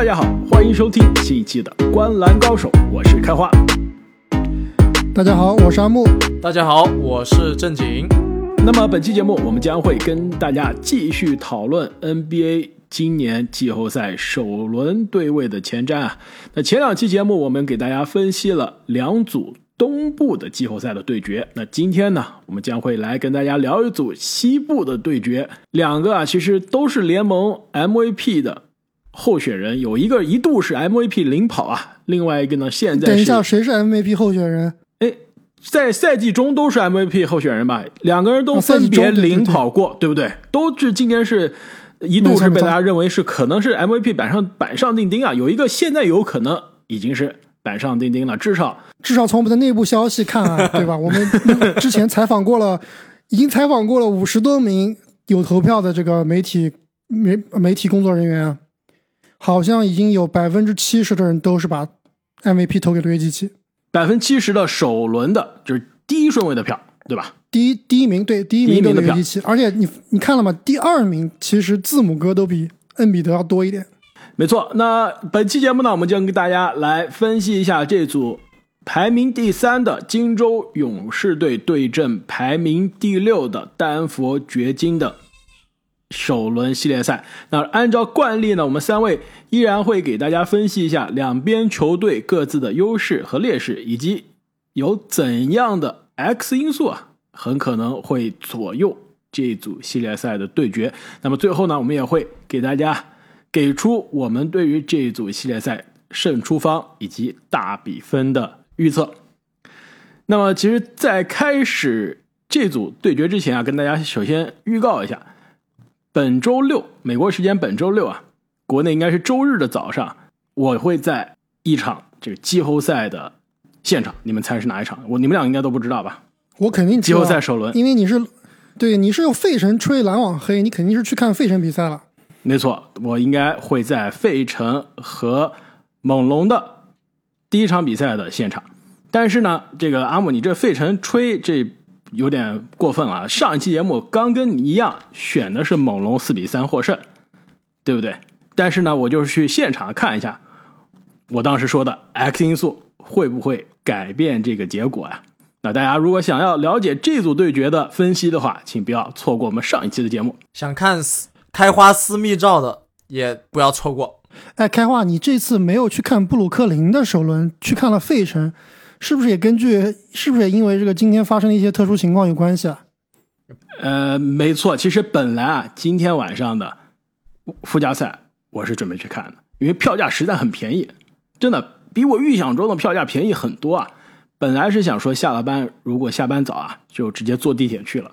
大家好，欢迎收听新一期的《观篮高手》，我是开花。大家好，我是阿木。大家好，我是正经。那么本期节目，我们将会跟大家继续讨论 NBA 今年季后赛首轮对位的前瞻啊。那前两期节目，我们给大家分析了两组东部的季后赛的对决。那今天呢，我们将会来跟大家聊一组西部的对决。两个啊，其实都是联盟 MVP 的候选人，有一个一度是 MVP 领跑啊，另外一个呢，现在是等一下，谁是 MVP 候选人？哎，在赛季中都是 MVP 候选人吧？两个人都分别中对对领跑过，对不对？都是今年是一度是被大家认为是可能是 MVP 板上板上钉钉啊，有一个现在有可能已经是板上钉钉了，至少至少从我们的内部消息看啊，对吧？我们之前采访过了，已经采访过了五十多名有投票的这个媒体媒媒体工作人员啊，好像已经有百分之七十的人都是把 MVP 投给了约基奇。百分之七十的首轮的就是第一顺位的票，对吧？第一第一名对第一名都是约基奇，而且你你看了吗？第二名其实字母哥都比恩比德要多一点。没错，那本期节目呢，我们将跟大家来分析一下这组排名第三的金州勇士队对阵排名第六的丹佛掘金的首轮系列赛。那按照惯例呢，我们三位依然会给大家分析一下两边球队各自的优势和劣势，以及有怎样的 X 因素啊，很可能会左右这一组系列赛的对决。那么最后呢，我们也会给大家。给出我们对于这一组系列赛胜出方以及大比分的预测。那么，其实，在开始这组对决之前啊，跟大家首先预告一下，本周六美国时间本周六啊，国内应该是周日的早上，我会在一场这个季后赛的现场，你们猜是哪一场？我你们俩应该都不知道吧？我肯定季后赛首轮，因为你是对你是用费城吹篮网黑，你肯定是去看费城比赛了。没错，我应该会在费城和猛龙的第一场比赛的现场。但是呢，这个阿姆，你这费城吹这有点过分了。上一期节目刚跟你一样选的是猛龙四比三获胜，对不对？但是呢，我就是去现场看一下，我当时说的 X 因素会不会改变这个结果呀、那大家如果想要了解这组对决的分析的话，请不要错过我们上一期的节目。想看开花私密照的也不要错过。哎，开花，你这次没有去看布鲁克林的首轮，去看了费城，是不是也根据是不是也因为这个今天发生的一些特殊情况有关系啊？呃，没错，其实本来啊，今天晚上的附加赛我是准备去看的，因为票价实在很便宜，真的比我预想中的票价便宜很多啊。本来是想说下了班，如果下班早啊，就直接坐地铁去了，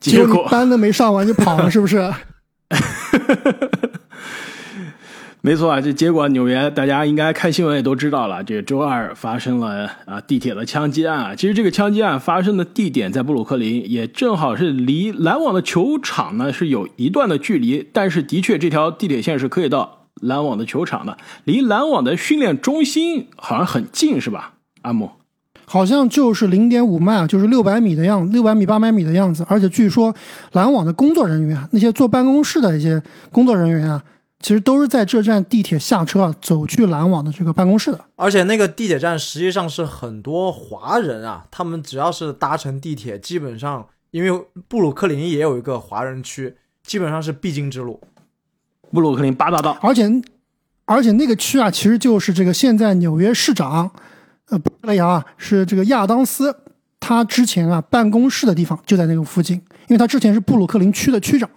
结果班都没上完就跑了，是不是？没错啊，这结果纽约大家应该看新闻也都知道了，这周二发生了啊地铁的枪击案啊。其实这个枪击案发生的地点在布鲁克林，也正好是离篮网的球场呢是有一段的距离，但是的确这条地铁线是可以到篮网的球场的，离篮网的训练中心好像很近，是吧？阿木，好像就是零点五迈，就是六百米的样子，六百米八百米的样子。而且据说篮网的工作人员，那些坐办公室的一些工作人员啊，其实都是在这站地铁下车啊，走去篮网的这个办公室的。而且那个地铁站实际上是很多华人啊，他们只要是搭乘地铁，基本上因为布鲁克林也有一个华人区，基本上是必经之路。布鲁克林八大道，而且，而且那个区啊，其实就是这个现在纽约市长，呃，不勒杨啊，是这个亚当斯，他之前啊办公室的地方就在那个附近，因为他之前是布鲁克林区的区长。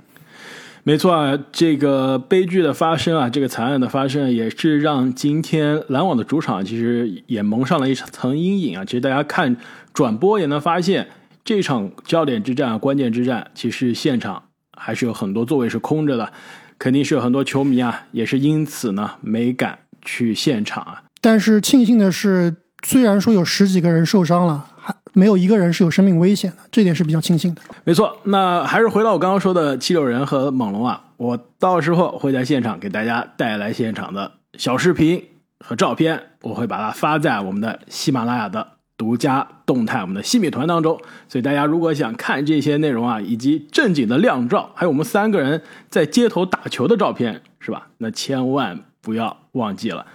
没错啊，这个悲剧的发生啊，这个惨案的发生，也是让今天篮网的主场其实也蒙上了一层阴影啊。其实大家看转播也能发现，这场焦点之战、关键之战，其实现场还是有很多座位是空着的，肯定是有很多球迷啊，也是因此呢没敢去现场啊。但是庆幸的是，虽然说有十几个人受伤了，没有一个人是有生命危险的，这点是比较庆幸的。没错，那还是回到我刚刚说的七六人和猛龙啊，我到时候会在现场给大家带来现场的小视频和照片，我会把它发在我们的喜马拉雅的独家动态，我们的西米团当中。所以大家如果想看这些内容啊，以及正经的靓照，还有我们三个人在街头打球的照片，是吧？那千万不要忘记了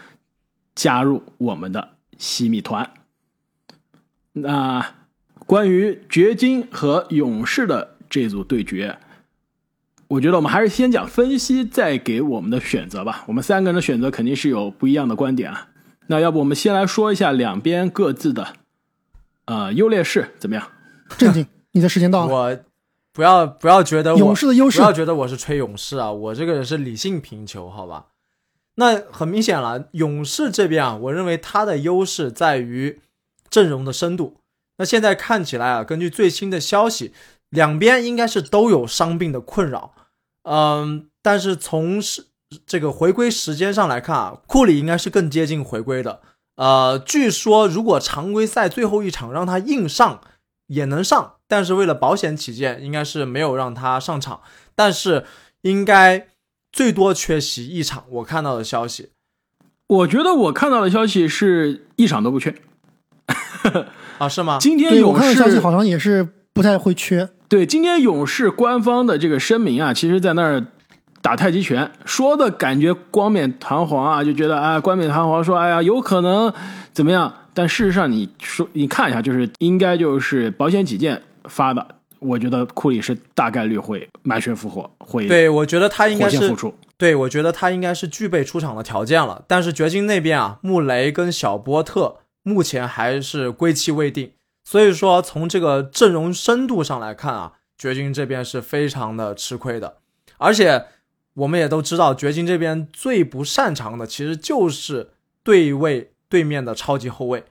加入我们的西米团。那关于掘金和勇士的这组对决，我觉得我们还是先讲分析，再给我们的选择吧。我们三个人的选择肯定是有不一样的观点啊。那要不我们先来说一下两边各自的呃优劣势怎么样？正经，你的时间到了。我不要不要觉得我勇士的优势不要觉得我是吹勇士啊，我这个人是理性评球，好吧？那很明显了，勇士这边啊，我认为他的优势在于阵容的深度。那现在看起来啊，根据最新的消息，两边应该是都有伤病的困扰。嗯，但是从是这个回归时间上来看啊，库里应该是更接近回归的。呃，据说如果常规赛最后一场让他硬上也能上，但是为了保险起见，应该是没有让他上场。但是应该最多缺席一场。我看到的消息，我觉得我看到的消息是一场都不缺。啊，是吗？今天勇看到消息士好像也是不太会缺。对今天勇士官方的这个声明啊，其实在那儿打太极拳，说的感觉冠冕堂皇啊，就觉得啊冠冕堂皇说哎呀有可能怎么样，但事实上你说你看一下，就是应该就是保险起见发的。我觉得库里是大概率会满血复活，会对，我觉得他应该是复出。对，我觉得他应该是具备出场的条件了。但是掘金那边啊，穆雷跟小波特目前还是归期未定，所以说从这个阵容深度上来看啊，掘金这边是非常的吃亏的。而且我们也都知道，掘金这边最不擅长的其实就是对位对面的超级后卫。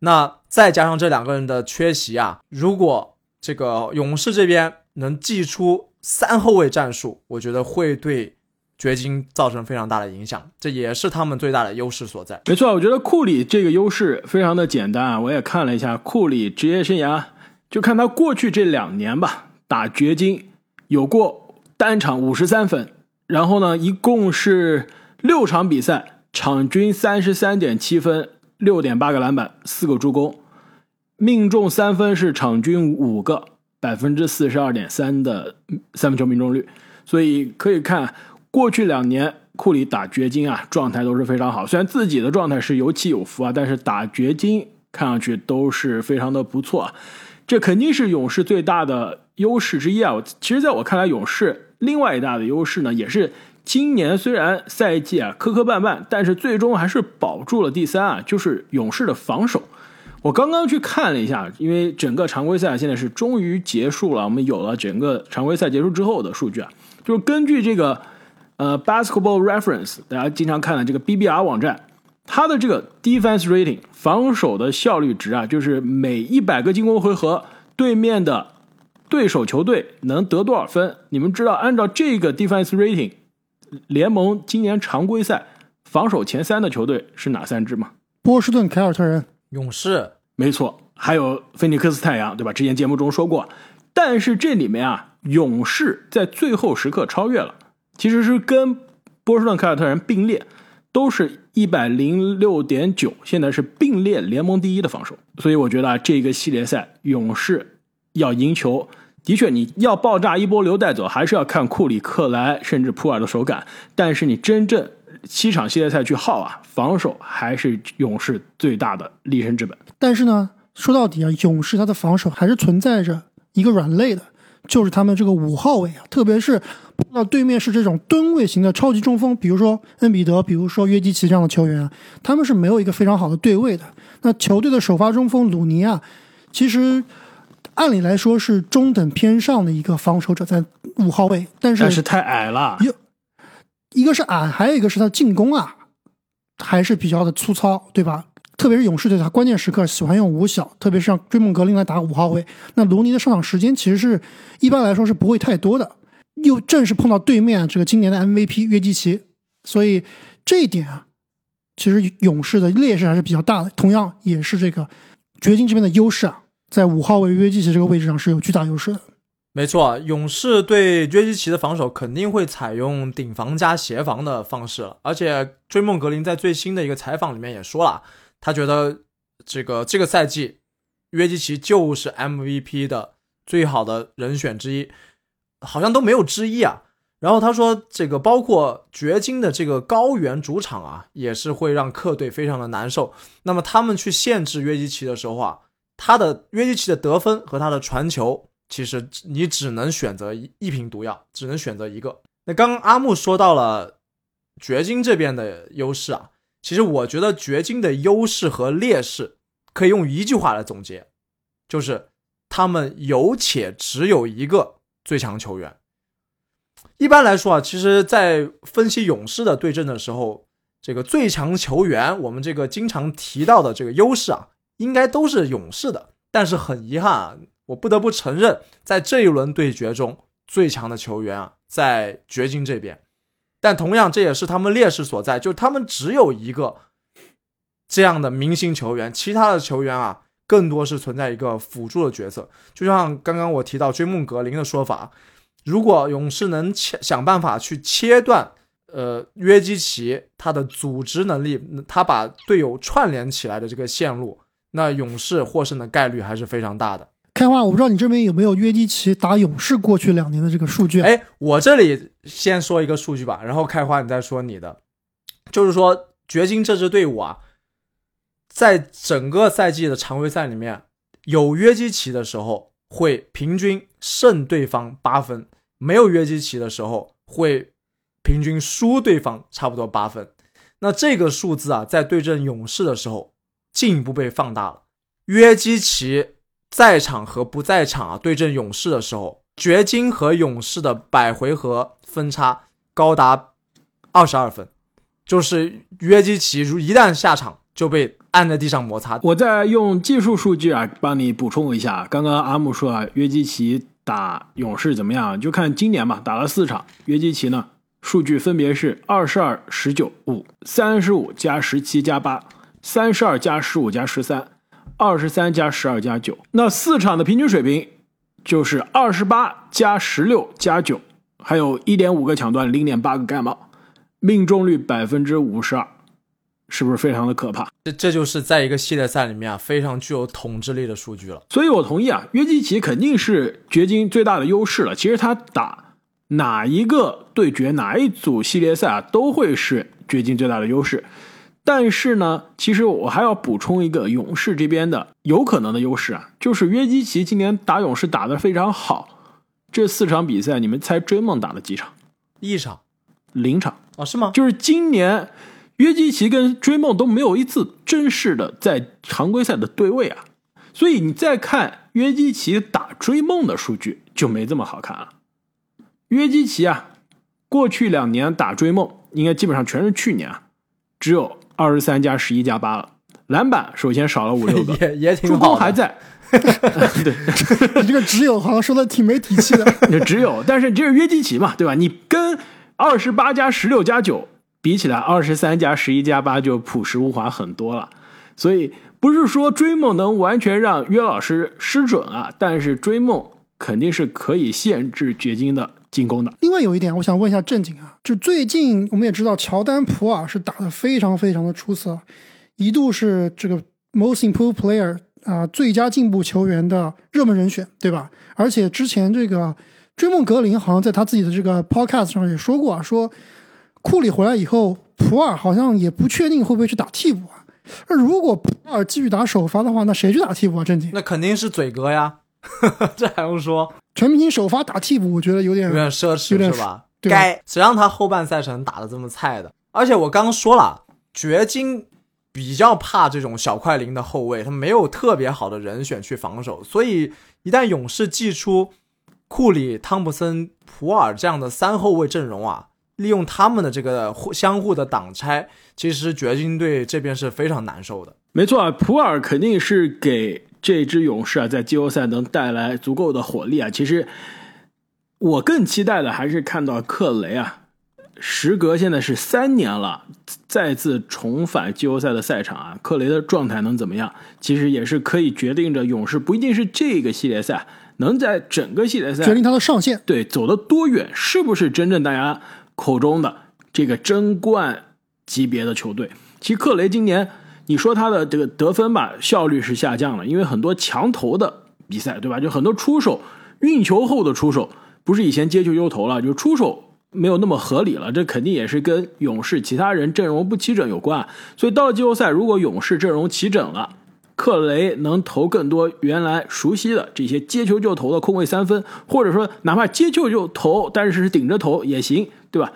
那再加上这两个人的缺席啊，如果这个勇士这边能祭出三后卫战术，我觉得会对掘金造成非常大的影响，这也是他们最大的优势所在。没错，我觉得库里这个优势非常的简单啊。我也看了一下库里职业生涯，就看他过去这两年吧，打掘金有过单场五十三分，然后呢，一共是六场比赛，场均三十三点七分，六点八个篮板，四个助攻，命中三分是场均五个，百分之四十二点三的三分球命中率，所以可以看过去两年库里打掘金啊，状态都是非常好。虽然自己的状态是有起有伏啊，但是打掘金看上去都是非常的不错啊。这肯定是勇士最大的优势之一啊！其实在我看来，勇士另外一大的优势呢，也是今年虽然赛季啊磕磕绊绊，但是最终还是保住了第三啊，就是勇士的防守。我刚刚去看了一下，因为整个常规赛现在是终于结束了，我们有了整个常规赛结束之后的数据啊，就是根据这个呃 Basketball Reference，大家经常看的这个 BBR 网站，它的这个 Defense Rating 防守的效率值啊，就是每一百个进攻回合对面的对手球队能得多少分？你们知道，按照这个 Defense Rating，联盟今年常规赛防守前三的球队是哪三支吗？波士顿凯尔特人，勇士没错，还有菲尼克斯太阳，对吧？之前节目中说过，但是这里面啊，勇士在最后时刻超越了，其实是跟波士顿凯尔特人并列，都是一百零六点九，现在是并列联盟第一的防守。所以我觉得啊，这个系列赛勇士要赢球，的确你要爆炸一波流带走，还是要看库里、克莱甚至普尔的手感。但是你真正七场系列赛去耗啊，防守还是勇士最大的立身之本。但是呢，说到底啊，勇士他的防守还是存在着一个软肋的，就是他们这个五号位啊，特别是碰到对面是这种吨位型的超级中锋，比如说恩比德，比如说约基奇这样的球员啊，他们是没有一个非常好的对位的。那球队的首发中锋鲁尼啊，其实按理来说是中等偏上的一个防守者，在五号位，但是但是太矮了，有一个是矮，还有一个是他进攻啊，还是比较的粗糙，对吧？特别是勇士队，他关键时刻喜欢用五小，特别是让追梦格林来打五号位。那卢尼的上场时间其实是一般来说是不会太多的，又正是碰到对面这个今年的 MVP 约基奇，所以这一点啊，其实勇士的劣势还是比较大的。同样也是这个掘金这边的优势啊，在五号位约基奇这个位置上是有巨大优势的。没错，勇士对约基奇的防守肯定会采用顶防加协防的方式了。而且追梦格林在最新的一个采访里面也说了，他觉得这个这个赛季约基奇就是 MVP 的最好的人选之一，好像都没有之一啊。然后他说，这个包括掘金的这个高原主场啊，也是会让客队非常的难受。那么他们去限制约基奇的时候啊，他的约基奇的得分和他的传球，其实你只能选择一一瓶毒药，只能选择一个。那刚刚阿木说到了掘金这边的优势啊，其实我觉得掘金的优势和劣势可以用一句话来总结，就是他们有且只有一个最强球员。一般来说啊，其实，在分析勇士的对阵的时候，这个最强球员，我们这个经常提到的这个优势啊，应该都是勇士的。但是很遗憾啊，我不得不承认，在这一轮对决中，最强的球员啊，在掘金这边。但同样，这也是他们劣势所在，就他们只有一个这样的明星球员，其他的球员啊，更多是存在一个辅助的角色。就像刚刚我提到追梦格林的说法。如果勇士能切想办法去切断，呃，约基奇他的组织能力，他把队友串联起来的这个线路，那勇士获胜的概率还是非常大的。开花，我不知道你这边有没有约基奇打勇士过去两年的这个数据？哎，我这里先说一个数据吧，然后开花你再说你的，就是说掘金这支队伍啊，在整个赛季的常规赛里面有约基奇的时候。会平均胜对方八分，没有约基奇的时候会平均输对方差不多八分。那这个数字啊，在对阵勇士的时候进一步被放大了。约基奇在场和不在场啊，对阵勇士的时候，掘金和勇士的百回合分差高达二十二分，就是约基奇如一旦下场就被。按在地上摩擦。我再用技术数据啊，帮你补充一下。刚刚阿木说啊，约基奇打勇士怎么样？就看今年吧，打了四场，约基奇呢，数据分别是二十二、十九、五、三十五加十七加八、三十二加十五加十三、二十三加十二加九。那四场的平均水平就是二十八加十六加九，还有一点五个抢断，零点八个盖帽，命中率百分之五十二。是不是非常的可怕？这这就是在一个系列赛里面啊，非常具有统治力的数据了。所以我同意啊，约基奇肯定是掘金最大的优势了。其实他打哪一个对决，哪一组系列赛啊，都会是掘金最大的优势。但是呢，其实我还要补充一个勇士这边的有可能的优势啊，就是约基奇今年打勇士打得非常好。这四场比赛，你们猜追梦打了几场？一场，零场啊？是吗？就是今年。约基奇跟追梦都没有一次正式的在常规赛的对位啊，所以你再看约基奇打追梦的数据就没这么好看了。约基奇啊，过去两年打追梦应该基本上全是去年啊，只有二十三加十一加八了。篮板首先少了五六个，也也挺好。助攻还在，对，你这个只有好像说的挺没底气的。只有，但是这是约基奇嘛，对吧？你跟二十八加十六加九。比起来，二十三加十一加八就朴实无华很多了，所以不是说追梦能完全让约老师失准啊，但是追梦肯定是可以限制掘金的进攻的。另外有一点，我想问一下正经啊，就最近我们也知道乔丹普尔是打得非常非常的出色，一度是这个 most improved player 啊最佳进步球员的热门人选，对吧？而且之前这个追梦格林好像在他自己的这个 podcast 上也说过啊，说。库里回来以后，普尔好像也不确定会不会去打替补啊。那如果普尔继续打首发的话，那谁去打替补啊？正经，那肯定是嘴哥呀，这还用说？全明星首发打替补，我觉得有点有点奢侈，是吧？该谁让他后半赛程打的这么菜的？而且我刚刚说了，掘金比较怕这种小快灵的后卫，他没有特别好的人选去防守，所以一旦勇士祭出库里、汤普森、普尔这样的三后卫阵容啊。利用他们的这个互相互的挡拆，其实掘金队这边是非常难受的。没错啊，普尔肯定是给这支勇士啊在季后赛能带来足够的火力啊。其实我更期待的还是看到克雷啊，时隔现在是三年了，再次重返季后赛的赛场啊，克雷的状态能怎么样？其实也是可以决定着勇士不一定是这个系列赛能在整个系列赛决定他的上限，对走的多远，是不是真正大家。口中的这个争冠级别的球队，其实克雷今年你说他的这个得分吧，效率是下降了，因为很多强投的比赛，对吧？就很多出手运球后的出手，不是以前接球就投了，就出手没有那么合理了，这肯定也是跟勇士其他人阵容不齐整有关。所以到了季后赛，如果勇士阵容齐整了，克雷能投更多原来熟悉的这些接球就投的空位三分，或者说哪怕接球就投，但是是顶着投也行，对吧？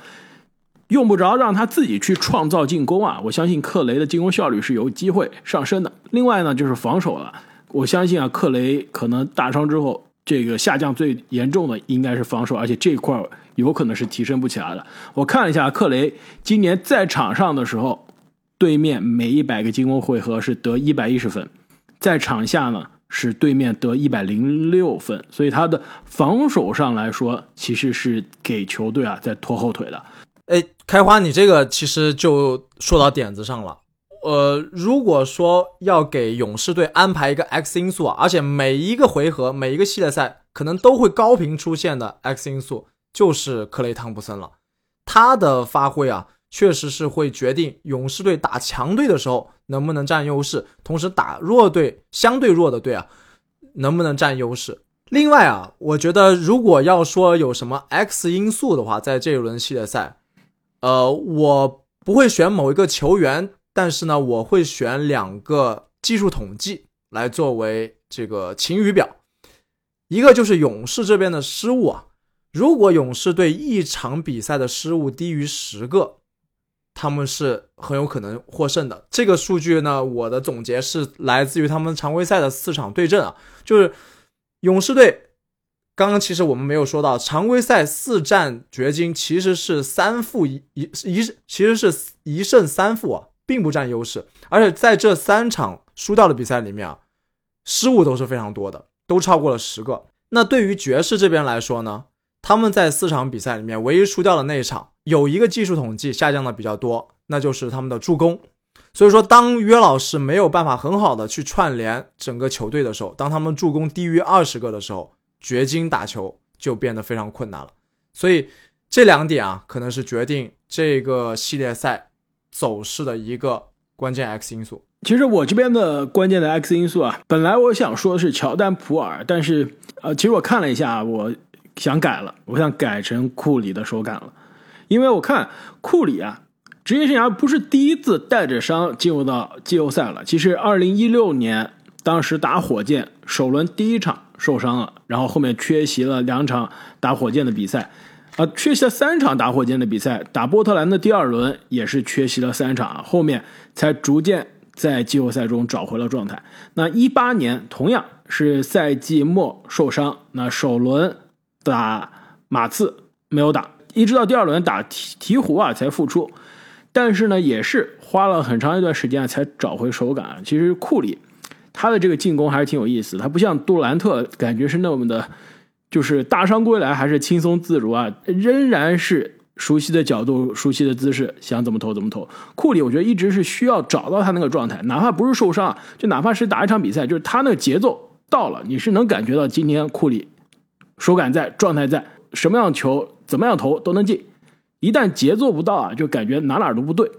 用不着让他自己去创造进攻啊！我相信克雷的进攻效率是有机会上升的。另外呢，就是防守了，我相信啊，克雷可能大伤之后，这个下降最严重的应该是防守，而且这一块有可能是提升不起来的。我看了一下克雷今年在场上的时候，对面每一百个进攻回合是得一百一十分，在场下呢是对面得一百零六分，所以他的防守上来说，其实是给球队啊在拖后腿的。开花，你这个其实就说到点子上了。呃，如果说要给勇士队安排一个 X 因素啊，而且每一个回合、每一个系列赛可能都会高频出现的 X 因素，就是克雷汤普森了。他的发挥啊，确实是会决定勇士队打强队的时候能不能占优势，同时打弱队、相对弱的队啊，能不能占优势。另外啊，我觉得如果要说有什么 X 因素的话，在这一轮系列赛。呃，我不会选某一个球员，但是呢，我会选两个技术统计来作为这个晴雨表。一个就是勇士这边的失误啊，如果勇士队一场比赛的失误低于十个，他们是很有可能获胜的。这个数据呢，我的总结是来自于他们常规赛的四场对阵啊，就是勇士队。刚刚其实我们没有说到，常规赛四战掘金其实是三负一一一，其实是一胜三负啊，并不占优势。而且在这三场输掉的比赛里面啊，失误都是非常多的，都超过了十个。那对于爵士这边来说呢，他们在四场比赛里面唯一输掉的那一场，有一个技术统计下降的比较多，那就是他们的助攻。所以说，当约老师没有办法很好的去串联整个球队的时候，当他们助攻低于二十个的时候。掘金打球就变得非常困难了，所以这两点啊，可能是决定这个系列赛走势的一个关键 X 因素。其实我这边的关键的 X 因素啊，本来我想说的是乔丹普尔，但是呃，其实我看了一下，我想改了，我想改成库里的手感了，因为我看库里啊，职业生涯不是第一次带着伤进入到季后赛了。其实二零一六年当时打火箭首轮第一场。受伤了，然后后面缺席了两场打火箭的比赛，啊，缺席了三场打火箭的比赛，打波特兰的第二轮也是缺席了三场，后面才逐渐在季后赛中找回了状态。那一八年同样是赛季末受伤，那首轮打马刺没有打，一直到第二轮打鹈鹈鹕啊才复出，但是呢也是花了很长一段时间才找回手感。其实库里。他的这个进攻还是挺有意思，他不像杜兰特，感觉是那么的，就是大伤归来还是轻松自如啊，仍然是熟悉的角度、熟悉的姿势，想怎么投怎么投。库里我觉得一直是需要找到他那个状态，哪怕不是受伤，就哪怕是打一场比赛，就是他那个节奏到了，你是能感觉到今天库里手感在、状态在，什么样球怎么样投都能进。一旦节奏不到啊，就感觉哪哪都不对。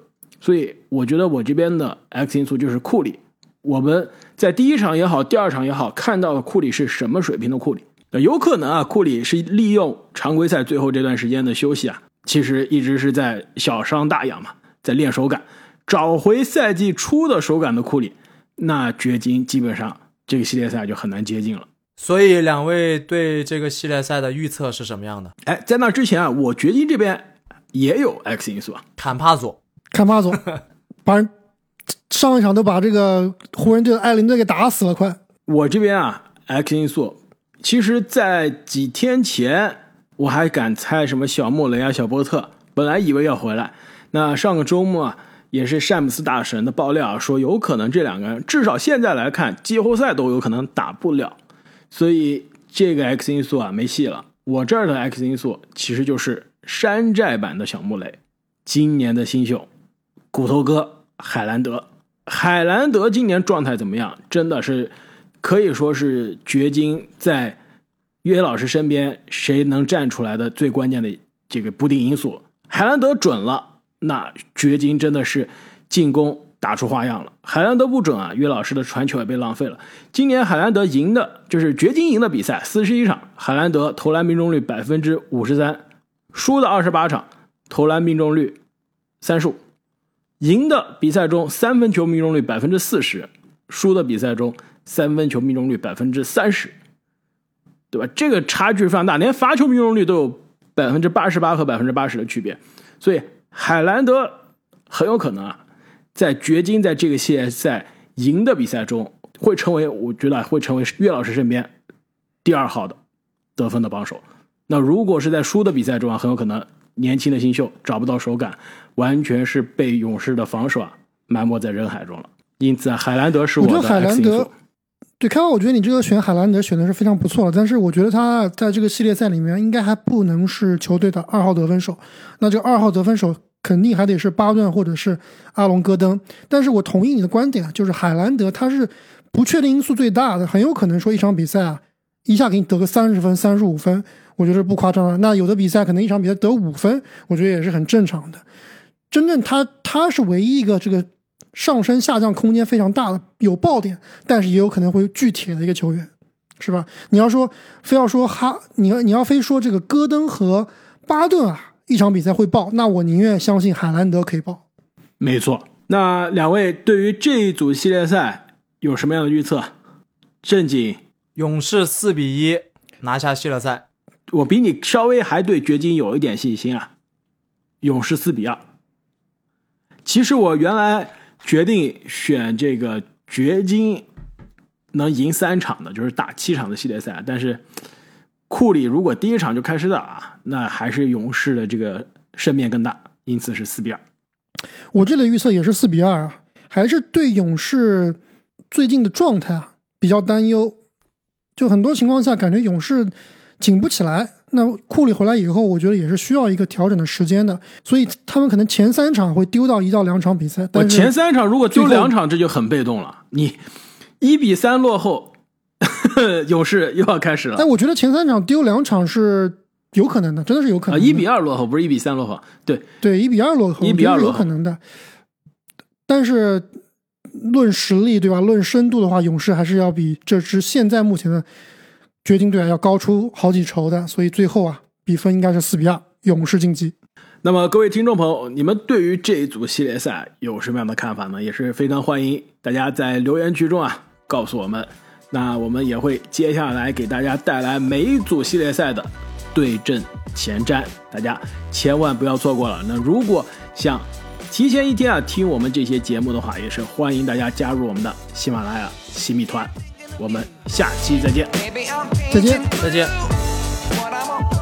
所以我觉得我这边的 X 因素就是库里。我们在第一场也好，第二场也好，看到了库里是什么水平的库里？有可能啊，库里是利用常规赛最后这段时间的休息啊，其实一直是在小伤大养嘛，在练手感，找回赛季初的手感的库里，那掘金基本上这个系列赛就很难接近了。所以两位对这个系列赛的预测是什么样的？哎，在那之前啊，我掘金这边也有 X 因素啊，坎帕佐，坎帕佐，把人。上一场都把这个湖人队的艾伦队给打死了，快！我这边啊，X 因素，其实，在几天前我还敢猜什么小莫雷啊、小波特，本来以为要回来。那上个周末啊，也是詹姆斯大神的爆料说，有可能这两个人至少现在来看，季后赛都有可能打不了。所以这个 X 因素啊，没戏了。我这儿的 X 因素其实就是山寨版的小莫雷，今年的新秀，骨头哥海兰德。海兰德今年状态怎么样？真的是可以说是掘金在约老师身边谁能站出来的最关键的这个不定因素。海兰德准了，那掘金真的是进攻打出花样了。海兰德不准啊，约老师的传球也被浪费了。今年海兰德赢的就是掘金赢的比赛，四十一场，海兰德投篮命中率百分之五十三，输的二十八场投篮命中率三十五，赢的比赛中三分球命中率百分之四十，输的比赛中三分球命中率百分之三十，对吧？这个差距非常大，连罚球命中率都有百分之八十八和百分之八十的区别，所以海兰德很有可能啊，在掘金在这个系列赛赢的比赛中，会成为我觉得会成为岳老师身边第二号的得分的帮手。那如果是在输的比赛中啊，很有可能年轻的新秀找不到手感，完全是被勇士的防守啊埋没在人海中了。因此，海兰德是我觉得的海兰 X 因德素。对，开完我觉得你这个选海兰德选的是非常不错的，但是我觉得他在这个系列赛里面应该还不能是球队的二号得分手。那这个二号得分手肯定还得是巴顿或者是阿隆戈登。但是我同意你的观点啊，就是海兰德他是不确定因素最大的，很有可能说一场比赛啊一下给你得个三十分、三十五分，我觉得不夸张了。那有的比赛可能一场比赛得五分，我觉得也是很正常的。真正他他是唯一一个这个上升下降空间非常大的，有爆点，但是也有可能会巨铁的一个球员，是吧？你要说非要说哈，你要你要非说这个戈登和巴顿啊，一场比赛会爆，那我宁愿相信海兰德可以爆。没错。那两位对于这一组系列赛有什么样的预测？正经，勇士四比一拿下系列赛。我比你稍微还对掘金有一点信心啊。勇士四比二。其实我原来决定选这个掘金能赢三场的，就是打七场的系列赛，但是库里如果第一场就开始打，那还是勇士的这个胜面更大，因此是四比二。我这里预测也是四比二啊，还是对勇士最近的状态啊比较担忧。就很多情况下感觉勇士紧不起来。那库里回来以后，我觉得也是需要一个调整的时间的，所以他们可能前三场会丢到一到两场比赛。我但是前三场如果丢两场，这就很被动了。你一比三落后，勇士又要开始了但我觉得前三场丢两场是有可能的，真的是有可啊！能的。一比二落后，不是一比三落后。对，对一比二落后，一比2我觉得是有可能的。但是论实力，对吧？论深度的话，勇士还是要比这支现在目前的掘金队要高出好几筹的。所以最后啊，比分应该是四比二，勇士晋级。那么各位听众朋友，你们对于这一组系列赛有什么样的看法呢？也是非常欢迎大家在留言区中啊告诉我们。那我们也会接下来给大家带来每一组系列赛的对阵前瞻，大家千万不要错过了。那如果想提前一天啊听我们这些节目的话，也是欢迎大家加入我们的喜马拉雅新米团。我们下期再见。再见。再见。